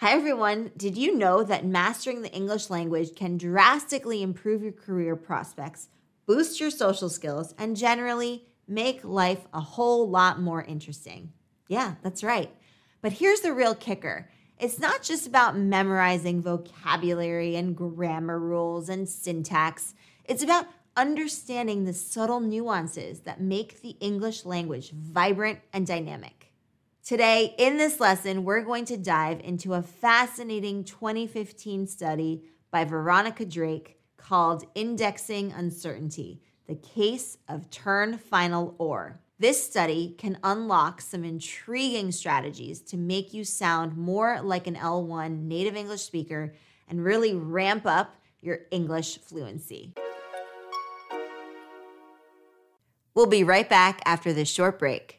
Hi, everyone. Did you know that mastering the English language can drastically improve your career prospects, boost your social skills, and generally make life a whole lot more interesting? Yeah, that's right. But here's the real kicker it's not just about memorizing vocabulary and grammar rules and syntax, it's about understanding the subtle nuances that make the English language vibrant and dynamic. Today, in this lesson, we're going to dive into a fascinating 2015 study by Veronica Drake called Indexing Uncertainty The Case of Turn Final Or. This study can unlock some intriguing strategies to make you sound more like an L1 native English speaker and really ramp up your English fluency. We'll be right back after this short break.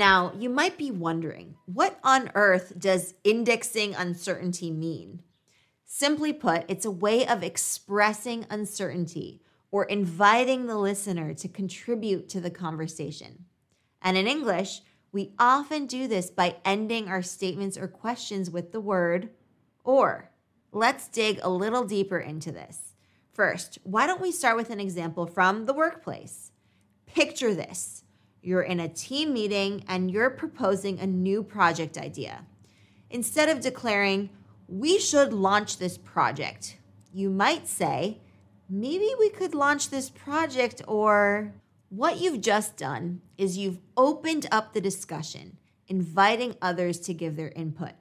Now, you might be wondering, what on earth does indexing uncertainty mean? Simply put, it's a way of expressing uncertainty or inviting the listener to contribute to the conversation. And in English, we often do this by ending our statements or questions with the word or. Let's dig a little deeper into this. First, why don't we start with an example from the workplace? Picture this you're in a team meeting and you're proposing a new project idea. Instead of declaring, we should launch this project, you might say, maybe we could launch this project or what you've just done is you've opened up the discussion, inviting others to give their input.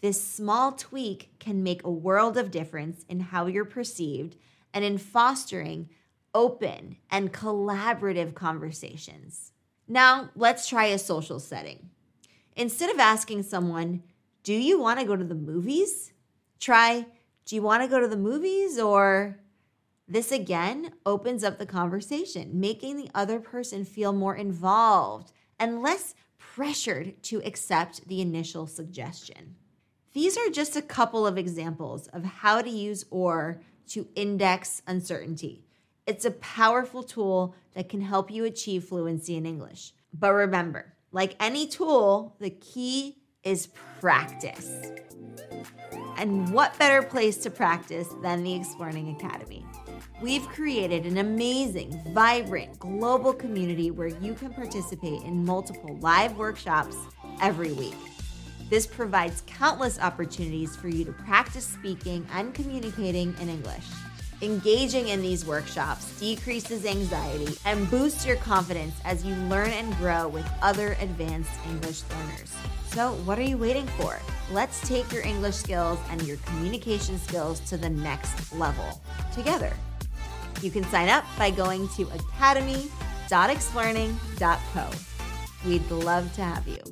This small tweak can make a world of difference in how you're perceived and in fostering open and collaborative conversations. Now, let's try a social setting. Instead of asking someone, Do you want to go to the movies? Try, Do you want to go to the movies? Or this again opens up the conversation, making the other person feel more involved and less pressured to accept the initial suggestion. These are just a couple of examples of how to use OR to index uncertainty. It's a powerful tool that can help you achieve fluency in English. But remember, like any tool, the key is practice. And what better place to practice than the Explearning Academy? We've created an amazing, vibrant, global community where you can participate in multiple live workshops every week. This provides countless opportunities for you to practice speaking and communicating in English. Engaging in these workshops decreases anxiety and boosts your confidence as you learn and grow with other advanced English learners. So, what are you waiting for? Let's take your English skills and your communication skills to the next level together. You can sign up by going to academy.explearning.co. We'd love to have you.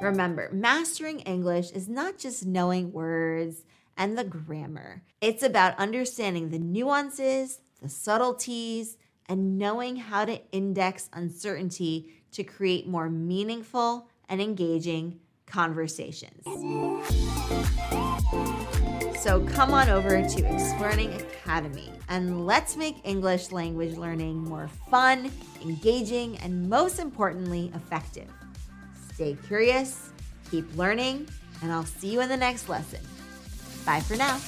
Remember, mastering English is not just knowing words and the grammar, it's about understanding the nuances, the subtleties, and knowing how to index uncertainty to create more meaningful and engaging conversations. So come on over to Explearning Academy and let's make English language learning more fun, engaging, and most importantly, effective. Stay curious, keep learning, and I'll see you in the next lesson. Bye for now.